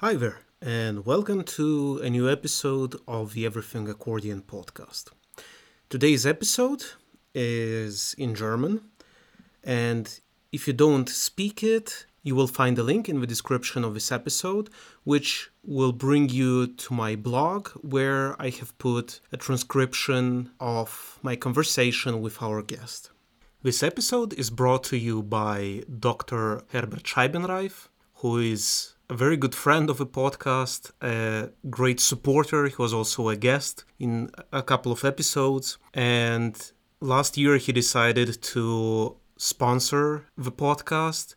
Hi there, and welcome to a new episode of the Everything Accordion podcast. Today's episode is in German, and if you don't speak it, you will find a link in the description of this episode, which will bring you to my blog where I have put a transcription of my conversation with our guest. This episode is brought to you by Dr. Herbert Scheibenreif, who is a very good friend of the podcast, a great supporter. He was also a guest in a couple of episodes. And last year, he decided to sponsor the podcast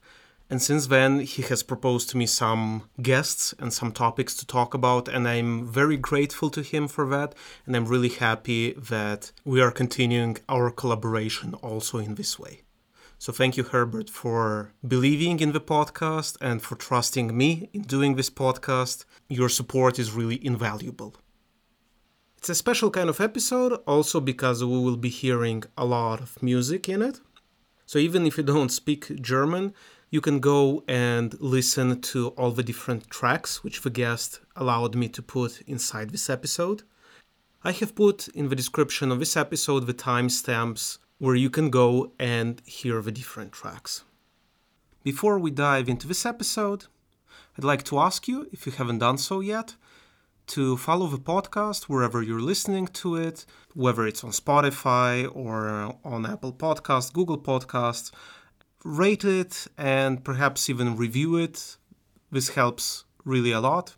and since then, he has proposed to me some guests and some topics to talk about, and I'm very grateful to him for that. And I'm really happy that we are continuing our collaboration also in this way. So thank you, Herbert, for believing in the podcast and for trusting me in doing this podcast. Your support is really invaluable. It's a special kind of episode also because we will be hearing a lot of music in it. So even if you don't speak German, you can go and listen to all the different tracks which the guest allowed me to put inside this episode. I have put in the description of this episode the timestamps where you can go and hear the different tracks. Before we dive into this episode, I'd like to ask you, if you haven't done so yet, to follow the podcast wherever you're listening to it, whether it's on Spotify or on Apple Podcasts, Google Podcasts, rate it and perhaps even review it. This helps really a lot.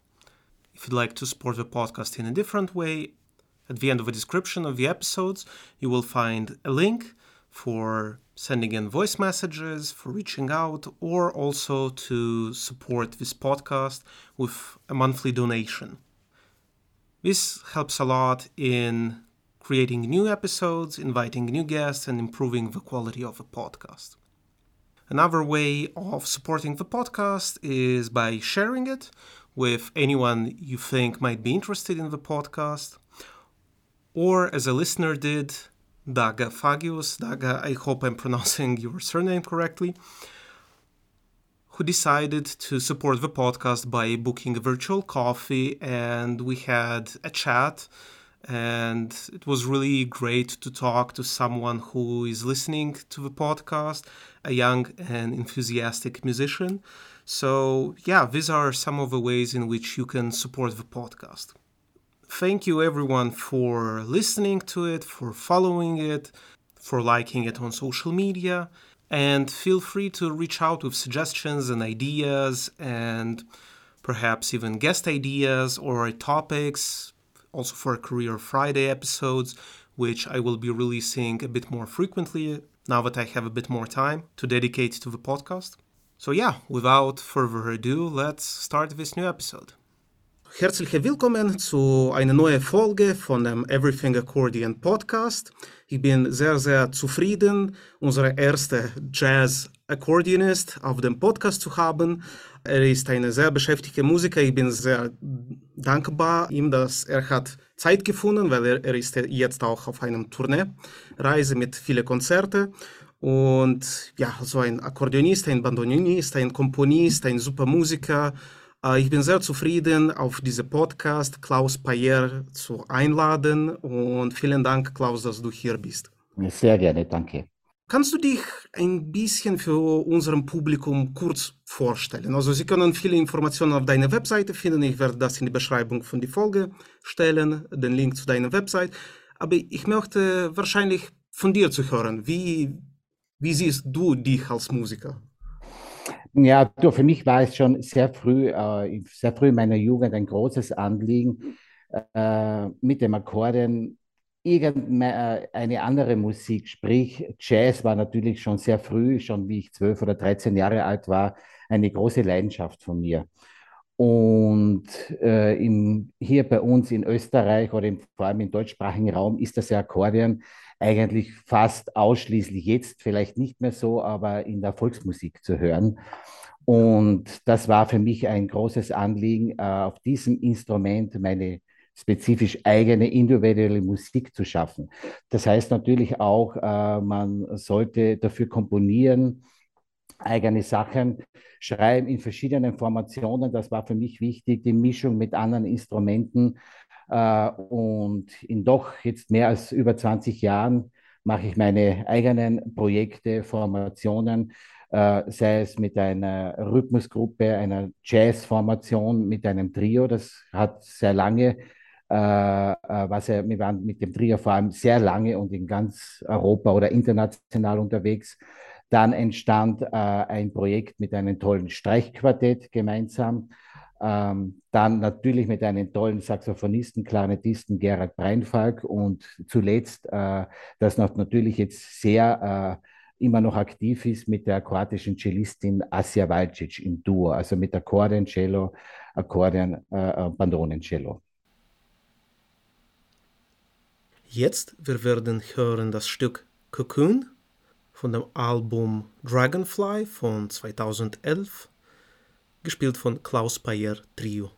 If you'd like to support the podcast in a different way, at the end of the description of the episodes, you will find a link for sending in voice messages, for reaching out, or also to support this podcast with a monthly donation. This helps a lot in creating new episodes, inviting new guests, and improving the quality of the podcast. Another way of supporting the podcast is by sharing it with anyone you think might be interested in the podcast. Or, as a listener did, Daga Fagius, Daga, I hope I'm pronouncing your surname correctly, who decided to support the podcast by booking a virtual coffee, and we had a chat and it was really great to talk to someone who is listening to the podcast, a young and enthusiastic musician. So, yeah, these are some of the ways in which you can support the podcast. Thank you, everyone, for listening to it, for following it, for liking it on social media. And feel free to reach out with suggestions and ideas, and perhaps even guest ideas or topics also for Career Friday episodes, which I will be releasing a bit more frequently now that I have a bit more time to dedicate to the podcast. So, yeah, without further ado, let's start this new episode. Herzlich willkommen zu einer neuen Folge von dem Everything Accordion Podcast. Ich bin sehr, sehr zufrieden, unsere erste Jazz-Akkordeonist auf dem Podcast zu haben. Er ist ein sehr beschäftigter Musiker. Ich bin sehr dankbar ihm, dass er hat Zeit gefunden, weil er, er ist jetzt auch auf einem Tournee-Reise mit vielen Konzerten. Und ja, so ein Akkordeonist, ein Bandonionist, ein Komponist, ein super Musiker. Äh, ich bin sehr zufrieden, auf diesen Podcast Klaus Payer zu einladen. Und vielen Dank, Klaus, dass du hier bist. Sehr gerne, danke. Kannst du dich ein bisschen für unserem Publikum kurz vorstellen? Also Sie können viele Informationen auf deiner Webseite finden. Ich werde das in die Beschreibung von der Folge stellen, den Link zu deiner Website. Aber ich möchte wahrscheinlich von dir zu hören. Wie, wie siehst du dich als Musiker? Ja, du, für mich war es schon sehr früh, äh, sehr früh in meiner Jugend ein großes Anliegen, äh, mit dem Akkordeon irgendeine äh, andere Musik, sprich Jazz war natürlich schon sehr früh, schon wie ich zwölf oder dreizehn Jahre alt war, eine große Leidenschaft von mir. Und äh, im, hier bei uns in Österreich oder im, vor allem im deutschsprachigen Raum ist das Akkordeon eigentlich fast ausschließlich jetzt, vielleicht nicht mehr so, aber in der Volksmusik zu hören. Und das war für mich ein großes Anliegen, äh, auf diesem Instrument meine spezifisch eigene individuelle Musik zu schaffen. Das heißt natürlich auch, äh, man sollte dafür komponieren, eigene Sachen schreiben in verschiedenen Formationen. Das war für mich wichtig, die Mischung mit anderen Instrumenten. Äh, und in doch jetzt mehr als über 20 Jahren mache ich meine eigenen Projekte, Formationen, äh, sei es mit einer Rhythmusgruppe, einer Jazzformation, mit einem Trio. Das hat sehr lange, äh, was er, wir waren mit dem Trio vor allem sehr lange und in ganz Europa oder international unterwegs. Dann entstand ein Projekt mit einem tollen Streichquartett gemeinsam. Ähm, dann natürlich mit einem tollen Saxophonisten, Klarinettisten Gerhard Breinfalk und zuletzt, äh, das natürlich jetzt sehr äh, immer noch aktiv ist mit der kroatischen Cellistin Asja Valcic im Duo, also mit Akkordeon, Cello, Akkordeon, äh, Bandonencello. Jetzt, wir werden hören das Stück Cocoon von dem Album Dragonfly von 2011, gespielt von Klaus Payer Trio.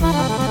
Bye.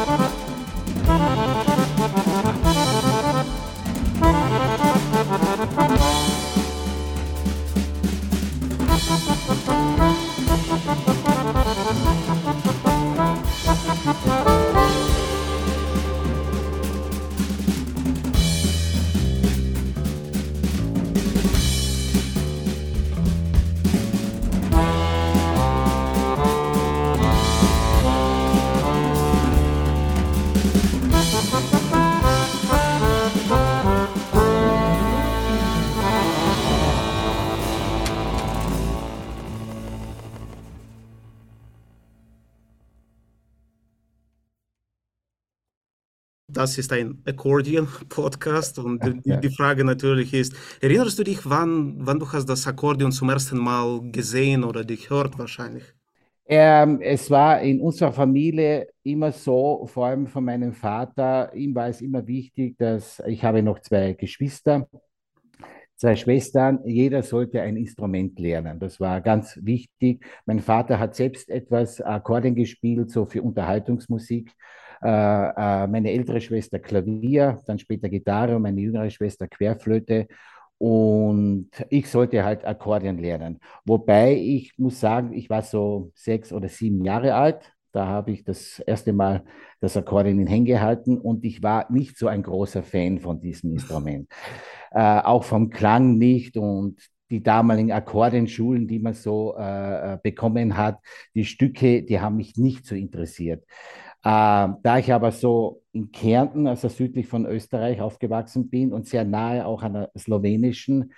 Das ist ein Akkordeon-Podcast und ja. die Frage natürlich ist, erinnerst du dich, wann, wann du hast das Akkordeon zum ersten Mal gesehen oder dich hört wahrscheinlich? Ähm, es war in unserer Familie immer so, vor allem von meinem Vater, ihm war es immer wichtig, dass ich habe noch zwei Geschwister, zwei Schwestern, jeder sollte ein Instrument lernen. Das war ganz wichtig. Mein Vater hat selbst etwas Akkordeon gespielt, so für Unterhaltungsmusik. Äh, äh, meine ältere Schwester Klavier, dann später Gitarre und meine jüngere Schwester Querflöte. Und ich sollte halt Akkordeon lernen. Wobei ich muss sagen, ich war so sechs oder sieben Jahre alt. Da habe ich das erste Mal das Akkordeon in Händen gehalten und ich war nicht so ein großer Fan von diesem Instrument. Äh, auch vom Klang nicht und die damaligen Akkordeonschulen, die man so äh, äh bekommen hat, die Stücke, die haben mich nicht so interessiert. Äh, da ich aber so in Kärnten, also südlich von Österreich, aufgewachsen bin und sehr nahe auch an der slowenischen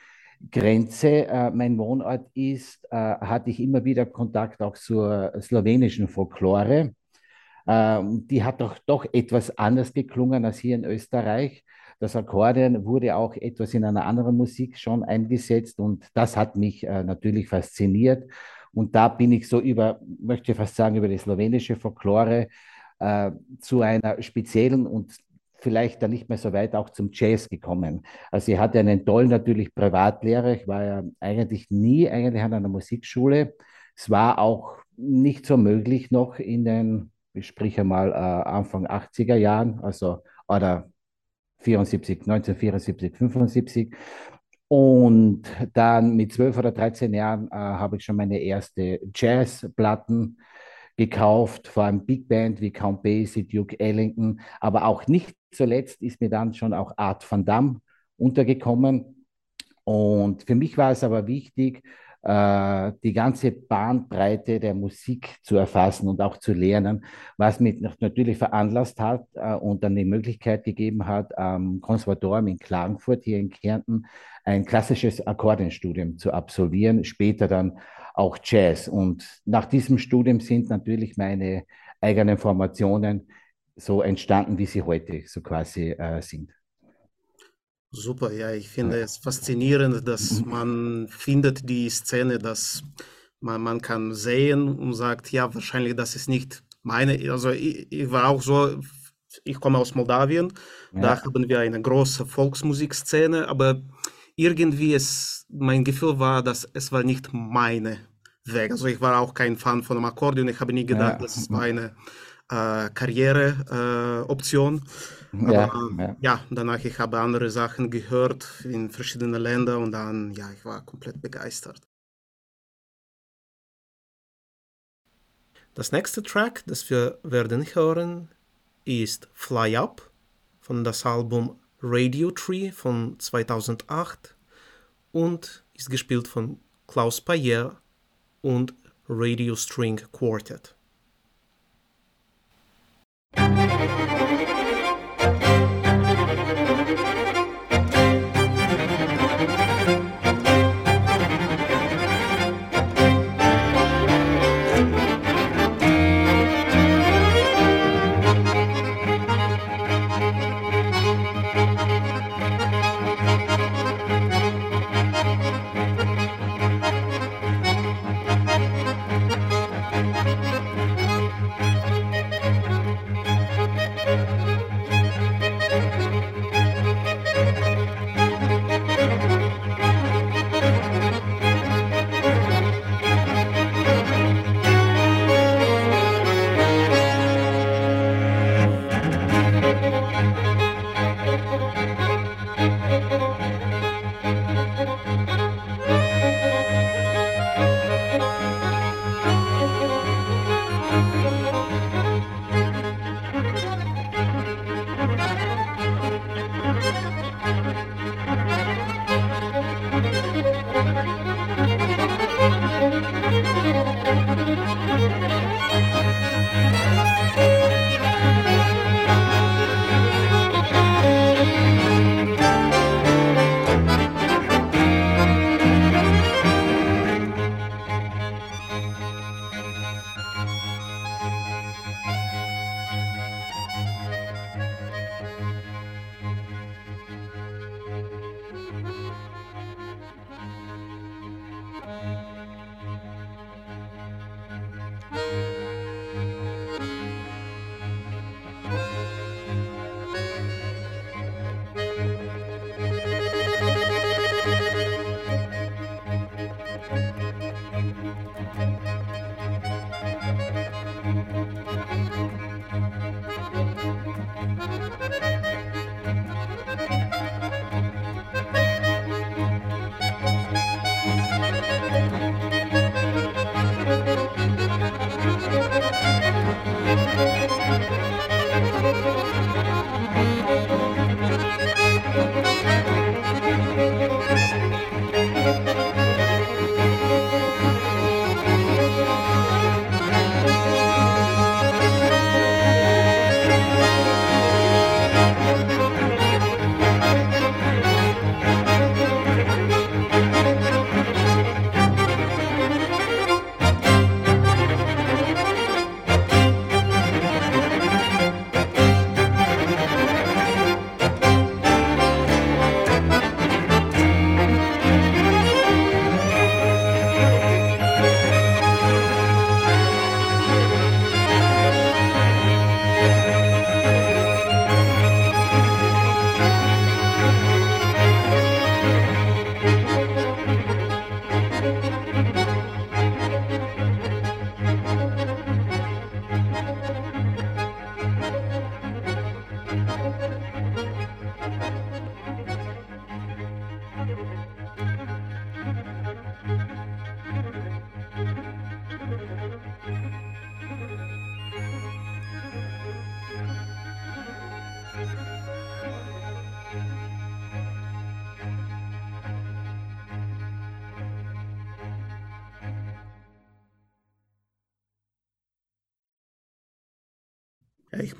Grenze äh, mein Wohnort ist, äh, hatte ich immer wieder Kontakt auch zur slowenischen Folklore. Ähm, die hat doch, doch etwas anders geklungen als hier in Österreich. Das Akkordeon wurde auch etwas in einer anderen Musik schon eingesetzt und das hat mich äh, natürlich fasziniert. Und da bin ich so über, möchte fast sagen, über die slowenische Folklore äh, zu einer speziellen und vielleicht dann nicht mehr so weit auch zum Jazz gekommen. Also ich hatte einen tollen natürlich Privatlehrer. Ich war ja eigentlich nie eigentlich an einer Musikschule. Es war auch nicht so möglich noch in den, ich spreche mal äh, Anfang 80er Jahren, also oder 74, 1974, 75. Und dann mit 12 oder 13 Jahren äh, habe ich schon meine erste Jazzplatten gekauft, vor allem Big Band wie Count Basie, Duke Ellington, aber auch nicht zuletzt ist mir dann schon auch Art van Damme untergekommen. Und für mich war es aber wichtig, äh, die ganze Bahnbreite der Musik zu erfassen und auch zu lernen, was mich natürlich veranlasst hat äh, und dann die Möglichkeit gegeben hat, am Konservatorium in Klagenfurt hier in Kärnten ein klassisches Akkordeonstudium zu absolvieren, später dann auch Jazz. Und nach diesem Studium sind natürlich meine eigenen Formationen so entstanden, wie sie heute so quasi äh, sind. Super, ja, ich finde es faszinierend, dass mhm. man findet die Szene, dass man, man kann sehen und sagt, ja, wahrscheinlich das ist nicht meine, also ich, ich war auch so, ich komme aus Moldawien, ja. da haben wir eine große Volksmusikszene, aber irgendwie ist, mein Gefühl war, dass es war nicht meine Weg. Also ich war auch kein Fan von dem Akkordeon, ich habe nie gedacht, ja. das war eine äh, Karriereoption. Äh, ja, ja. ja, danach ich habe andere Sachen gehört in verschiedenen Ländern und dann, ja, ich war komplett begeistert. Das nächste Track, das wir werden hören, ist Fly Up von das Album Radio Tree von 2008 und ist gespielt von Klaus Payer und Radio String Quartet.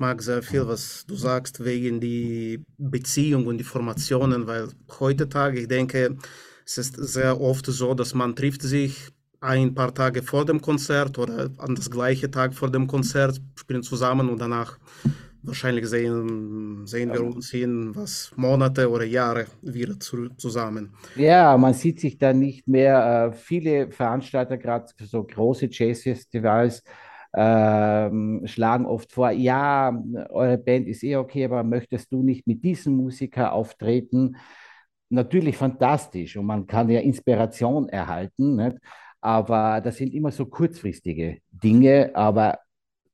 Mag sehr viel, was du sagst, wegen die Beziehung und die Formationen, weil heutzutage, ich denke, es ist sehr oft so, dass man trifft sich ein paar Tage vor dem Konzert oder an das gleiche Tag vor dem Konzert, spielen zusammen und danach wahrscheinlich sehen, sehen wir uns in was Monate oder Jahre wieder zu, zusammen. Ja, man sieht sich dann nicht mehr. Äh, viele Veranstalter, gerade so große Jazzfestivals, ähm, schlagen oft vor, ja, eure Band ist eh okay, aber möchtest du nicht mit diesem Musiker auftreten? Natürlich fantastisch und man kann ja Inspiration erhalten, nicht? aber das sind immer so kurzfristige Dinge, aber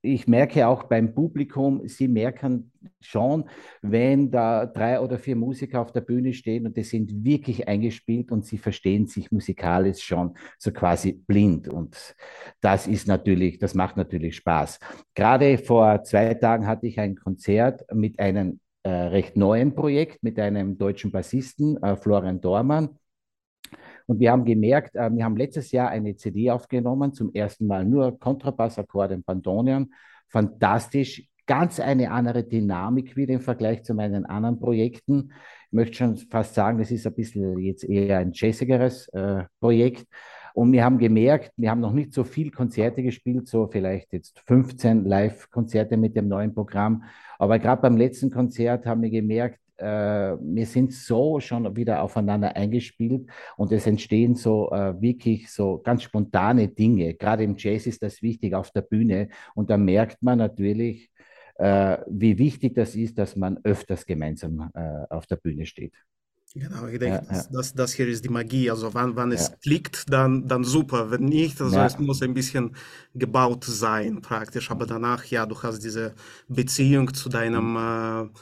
ich merke auch beim Publikum, sie merken schon, wenn da drei oder vier Musiker auf der Bühne stehen und die sind wirklich eingespielt und sie verstehen sich musikalisch schon so quasi blind. Und das ist natürlich, das macht natürlich Spaß. Gerade vor zwei Tagen hatte ich ein Konzert mit einem äh, recht neuen Projekt, mit einem deutschen Bassisten, äh, Florian Dormann. Und wir haben gemerkt, äh, wir haben letztes Jahr eine CD aufgenommen, zum ersten Mal nur Kontrabass, und Bandonion. Fantastisch, ganz eine andere Dynamik wieder im Vergleich zu meinen anderen Projekten. Ich möchte schon fast sagen, das ist ein bisschen jetzt eher ein jazzigeres äh, Projekt. Und wir haben gemerkt, wir haben noch nicht so viel Konzerte gespielt, so vielleicht jetzt 15 Live-Konzerte mit dem neuen Programm. Aber gerade beim letzten Konzert haben wir gemerkt, äh, wir sind so schon wieder aufeinander eingespielt und es entstehen so äh, wirklich so ganz spontane Dinge. Gerade im Jazz ist das wichtig auf der Bühne und da merkt man natürlich, äh, wie wichtig das ist, dass man öfters gemeinsam äh, auf der Bühne steht. Genau, ich denke, ja, das, das, das, hier ist die Magie. Also wann, wann es ja. klickt, dann, dann super. Wenn nicht, also es muss ein bisschen gebaut sein praktisch. Aber danach, ja, du hast diese Beziehung zu deinem mhm. äh,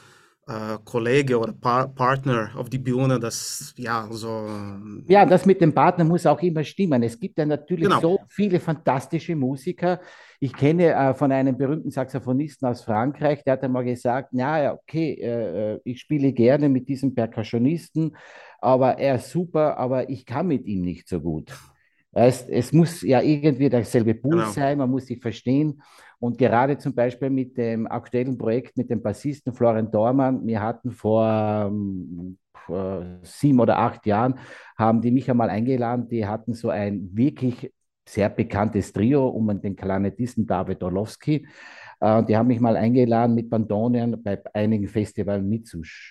äh, Kollege oder pa Partner auf die Bühne, das ja so. Ja, das mit dem Partner muss auch immer stimmen. Es gibt ja natürlich genau. so viele fantastische Musiker. Ich kenne äh, von einem berühmten Saxophonisten aus Frankreich, der hat einmal gesagt: Ja, ja, okay, äh, äh, ich spiele gerne mit diesem Percussionisten, aber er ist super, aber ich kann mit ihm nicht so gut. Es, es muss ja irgendwie derselbe Pool genau. sein, man muss sich verstehen. Und gerade zum Beispiel mit dem aktuellen Projekt mit dem Bassisten Florian Dormann, wir hatten vor äh, sieben oder acht Jahren, haben die mich einmal eingeladen, die hatten so ein wirklich sehr bekanntes Trio um den Klarinettisten David Orlowski. Äh, die haben mich mal eingeladen, mit Bandonien bei einigen Festivals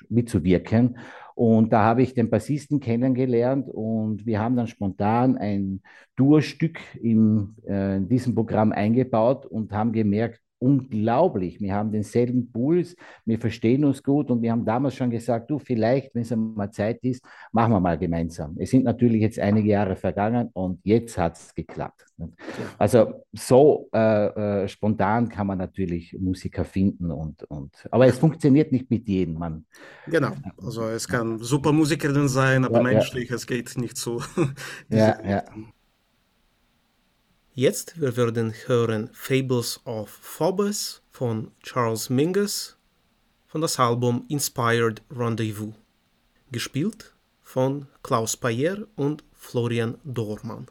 mitzuwirken. Und da habe ich den Bassisten kennengelernt und wir haben dann spontan ein Durstück in, äh, in diesem Programm eingebaut und haben gemerkt, unglaublich. Wir haben denselben Puls, wir verstehen uns gut und wir haben damals schon gesagt, du, vielleicht, wenn es einmal Zeit ist, machen wir mal gemeinsam. Es sind natürlich jetzt einige Jahre vergangen und jetzt hat es geklappt. Also so äh, äh, spontan kann man natürlich Musiker finden und, und aber es funktioniert nicht mit jedem. Man, genau, also es kann super Musikerin sein, aber ja, menschlich, ja. es geht nicht so. ja, ja. Jetzt, wir werden hören Fables of Phobos von Charles Mingus von das Album Inspired Rendezvous, gespielt von Klaus Payer und Florian Dormann.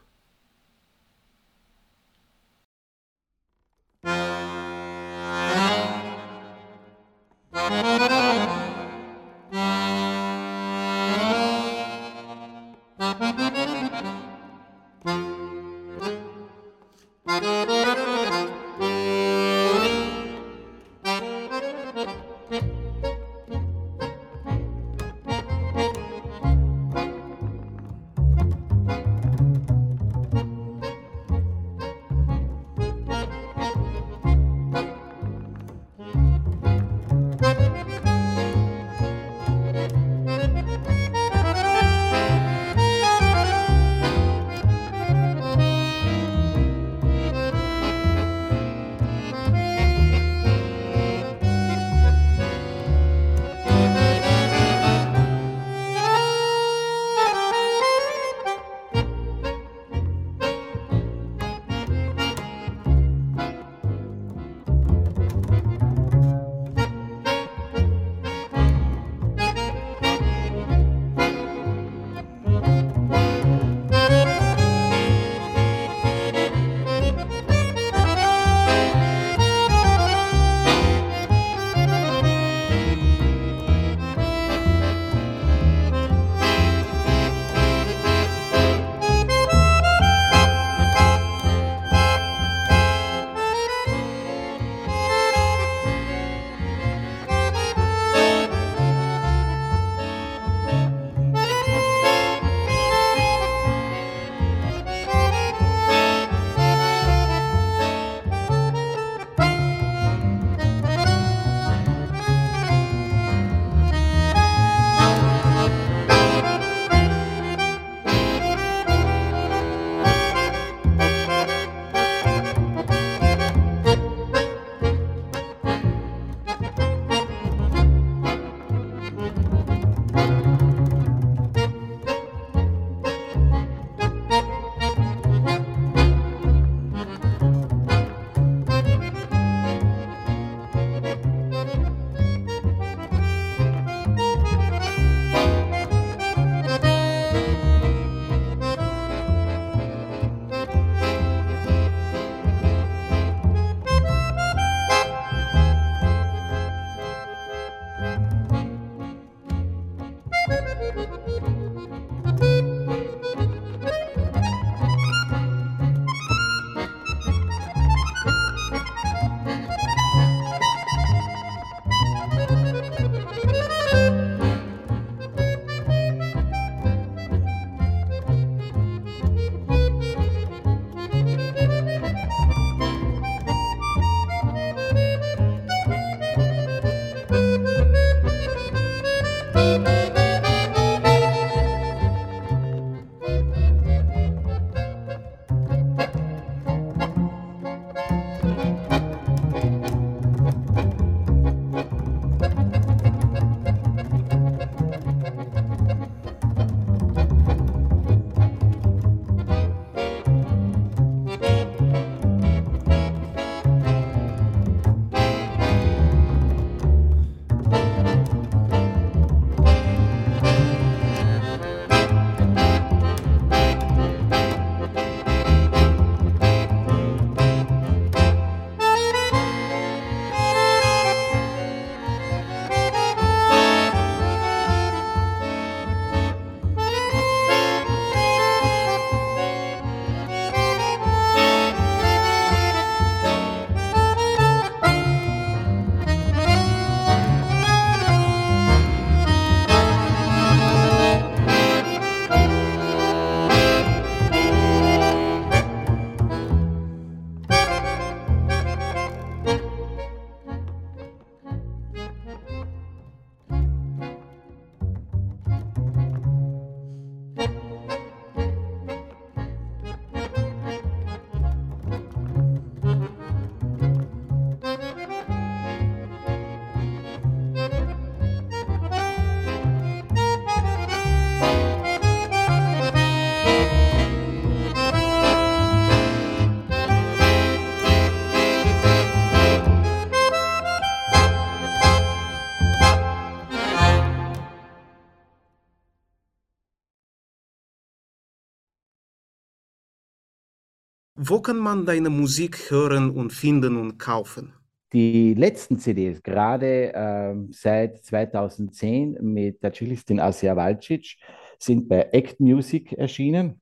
Wo kann man deine Musik hören und finden und kaufen? Die letzten CDs, gerade ähm, seit 2010 mit der Cellistin Asia Valcic, sind bei Act Music erschienen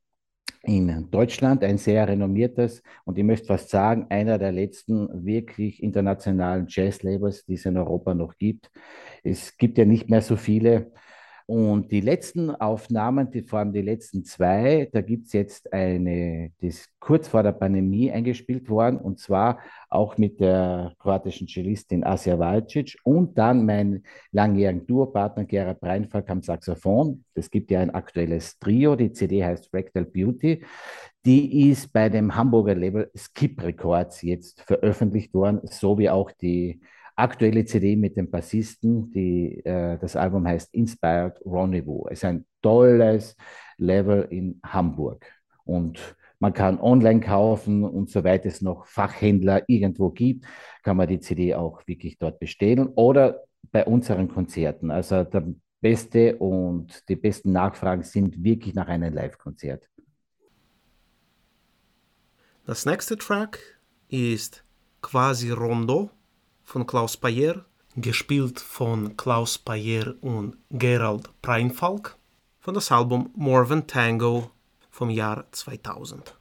in Deutschland, ein sehr renommiertes und ich möchte fast sagen, einer der letzten wirklich internationalen Jazz-Labels, die es in Europa noch gibt. Es gibt ja nicht mehr so viele. Und die letzten Aufnahmen, die, vor allem die letzten zwei, da gibt es jetzt eine, die ist kurz vor der Pandemie eingespielt worden, und zwar auch mit der kroatischen Cellistin Asia Valcic und dann mein langjährigen Duopartner Gerhard Breinfalk am Saxophon. Es gibt ja ein aktuelles Trio, die CD heißt Fractal Beauty. Die ist bei dem Hamburger Label Skip Records jetzt veröffentlicht worden, so wie auch die aktuelle CD mit dem Bassisten. Die, äh, das Album heißt Inspired Rendezvous. Es ist ein tolles Level in Hamburg. Und man kann online kaufen und soweit es noch Fachhändler irgendwo gibt, kann man die CD auch wirklich dort bestellen oder bei unseren Konzerten. Also der beste und die besten Nachfragen sind wirklich nach einem Live-Konzert. Das nächste Track ist Quasi Rondo von Klaus Payer, gespielt von Klaus Payer und Gerald Preinfalk, von das Album More Than Tango vom Jahr 2000.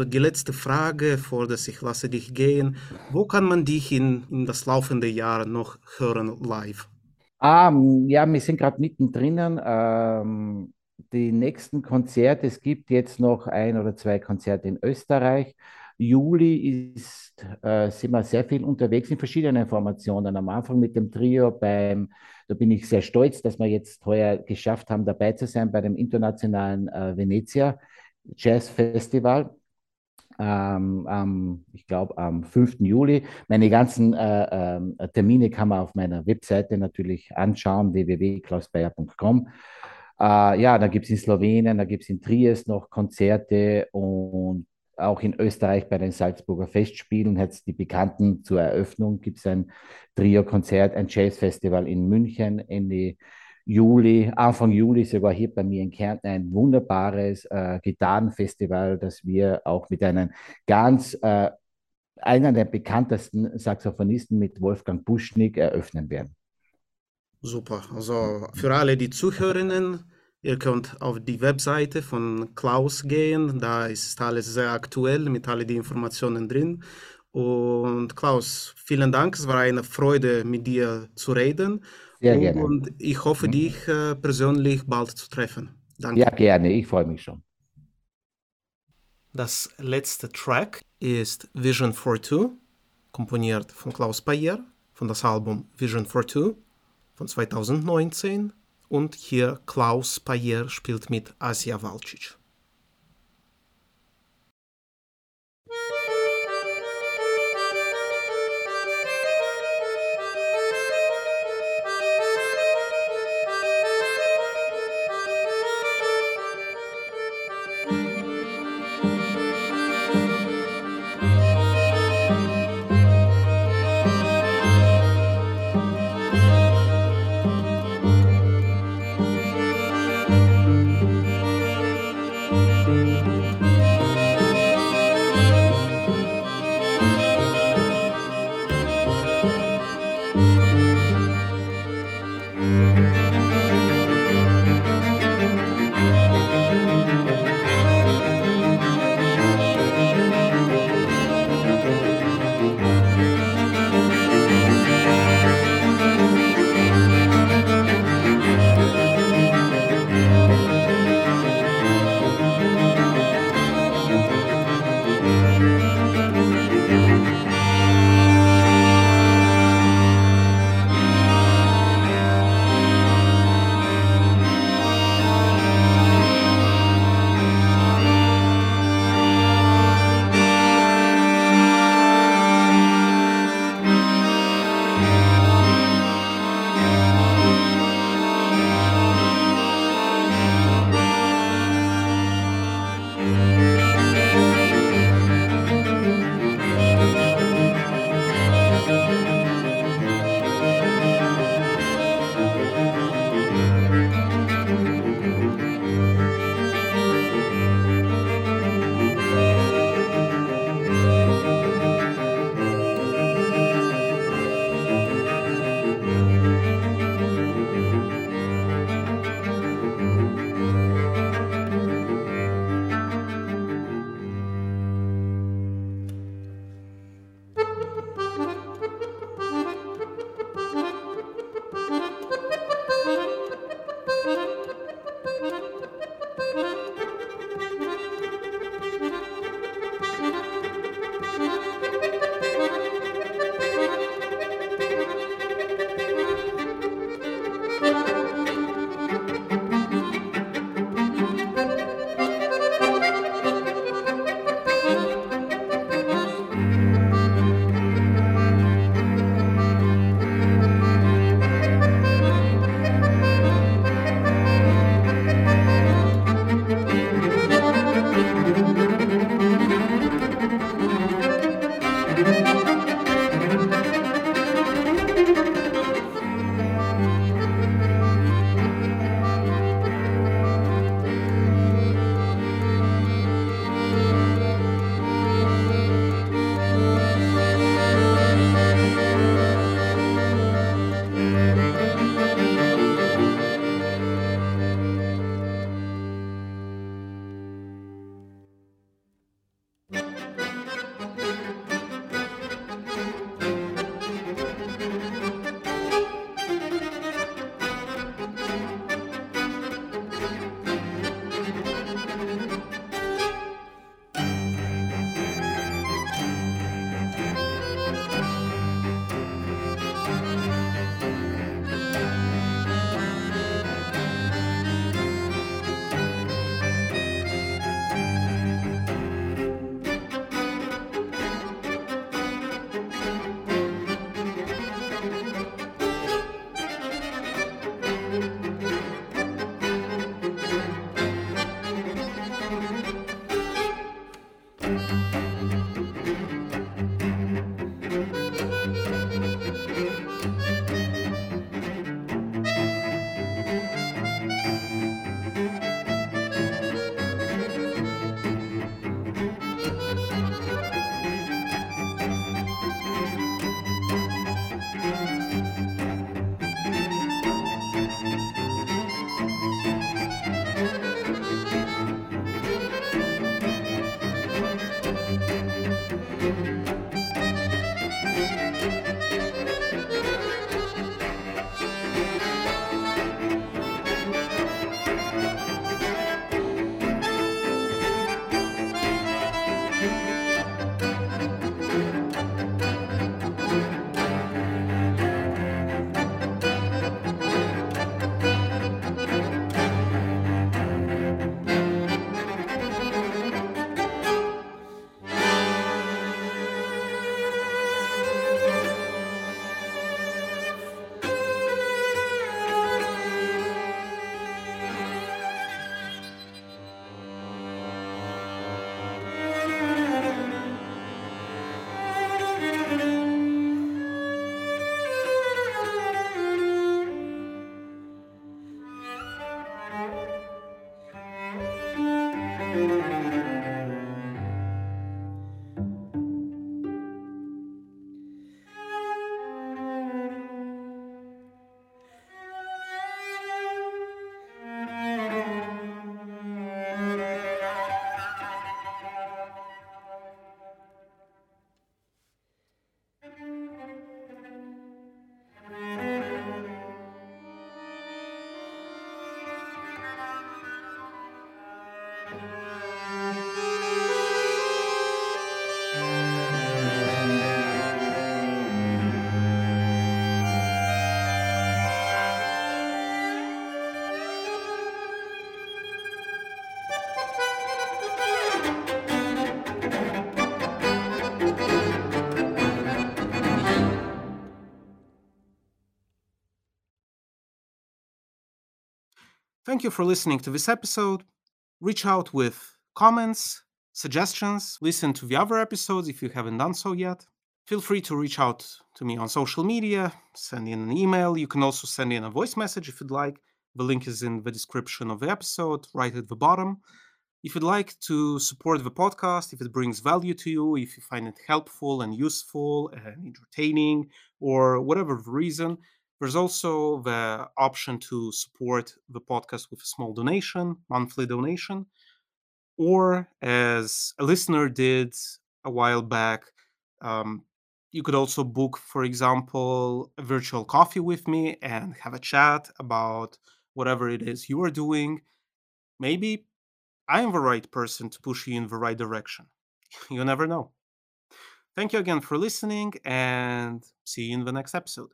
So die letzte Frage, vor dass ich lasse dich gehen. Wo kann man dich in, in das laufende Jahr noch hören live? Ah, ja, wir sind gerade mittendrin. Ähm, die nächsten Konzerte, es gibt jetzt noch ein oder zwei Konzerte in Österreich. Juli ist, äh, sind wir sehr viel unterwegs in verschiedenen Formationen. Am Anfang mit dem Trio beim, da bin ich sehr stolz, dass wir jetzt heuer geschafft haben, dabei zu sein bei dem internationalen äh, Venezia Jazz Festival ähm, ähm, ich glaube, am 5. Juli. Meine ganzen äh, äh, Termine kann man auf meiner Webseite natürlich anschauen, www.klausbayer.com. Äh, ja, da gibt es in Slowenien, da gibt es in Triest noch Konzerte und auch in Österreich bei den Salzburger Festspielen hat es die Bekannten zur Eröffnung, gibt es ein Trio-Konzert, ein Jazzfestival in München Ende Juli, Anfang Juli sogar hier bei mir in Kärnten ein wunderbares äh, Gitarrenfestival, das wir auch mit einem ganz, äh, einer der bekanntesten Saxophonisten mit Wolfgang Buschnick eröffnen werden. Super. Also für alle die Zuhörerinnen, ihr könnt auf die Webseite von Klaus gehen. Da ist alles sehr aktuell mit all den Informationen drin. Und Klaus, vielen Dank. Es war eine Freude, mit dir zu reden. Sehr gerne. Und ich hoffe, mhm. dich äh, persönlich bald zu treffen. Danke. Ja, gerne. Ich freue mich schon. Das letzte Track ist Vision for Two, komponiert von Klaus Bayer von das Album Vision for Two von 2019. Und hier Klaus Bayer spielt mit Asia Valcic. Thank you for listening to this episode. Reach out with comments, suggestions, listen to the other episodes if you haven't done so yet. Feel free to reach out to me on social media, send in an email. You can also send in a voice message if you'd like. The link is in the description of the episode, right at the bottom. If you'd like to support the podcast, if it brings value to you, if you find it helpful and useful and entertaining, or whatever the reason, there's also the option to support the podcast with a small donation, monthly donation, or as a listener did a while back, um, you could also book, for example, a virtual coffee with me and have a chat about whatever it is you are doing. Maybe I am the right person to push you in the right direction. You never know. Thank you again for listening and see you in the next episode.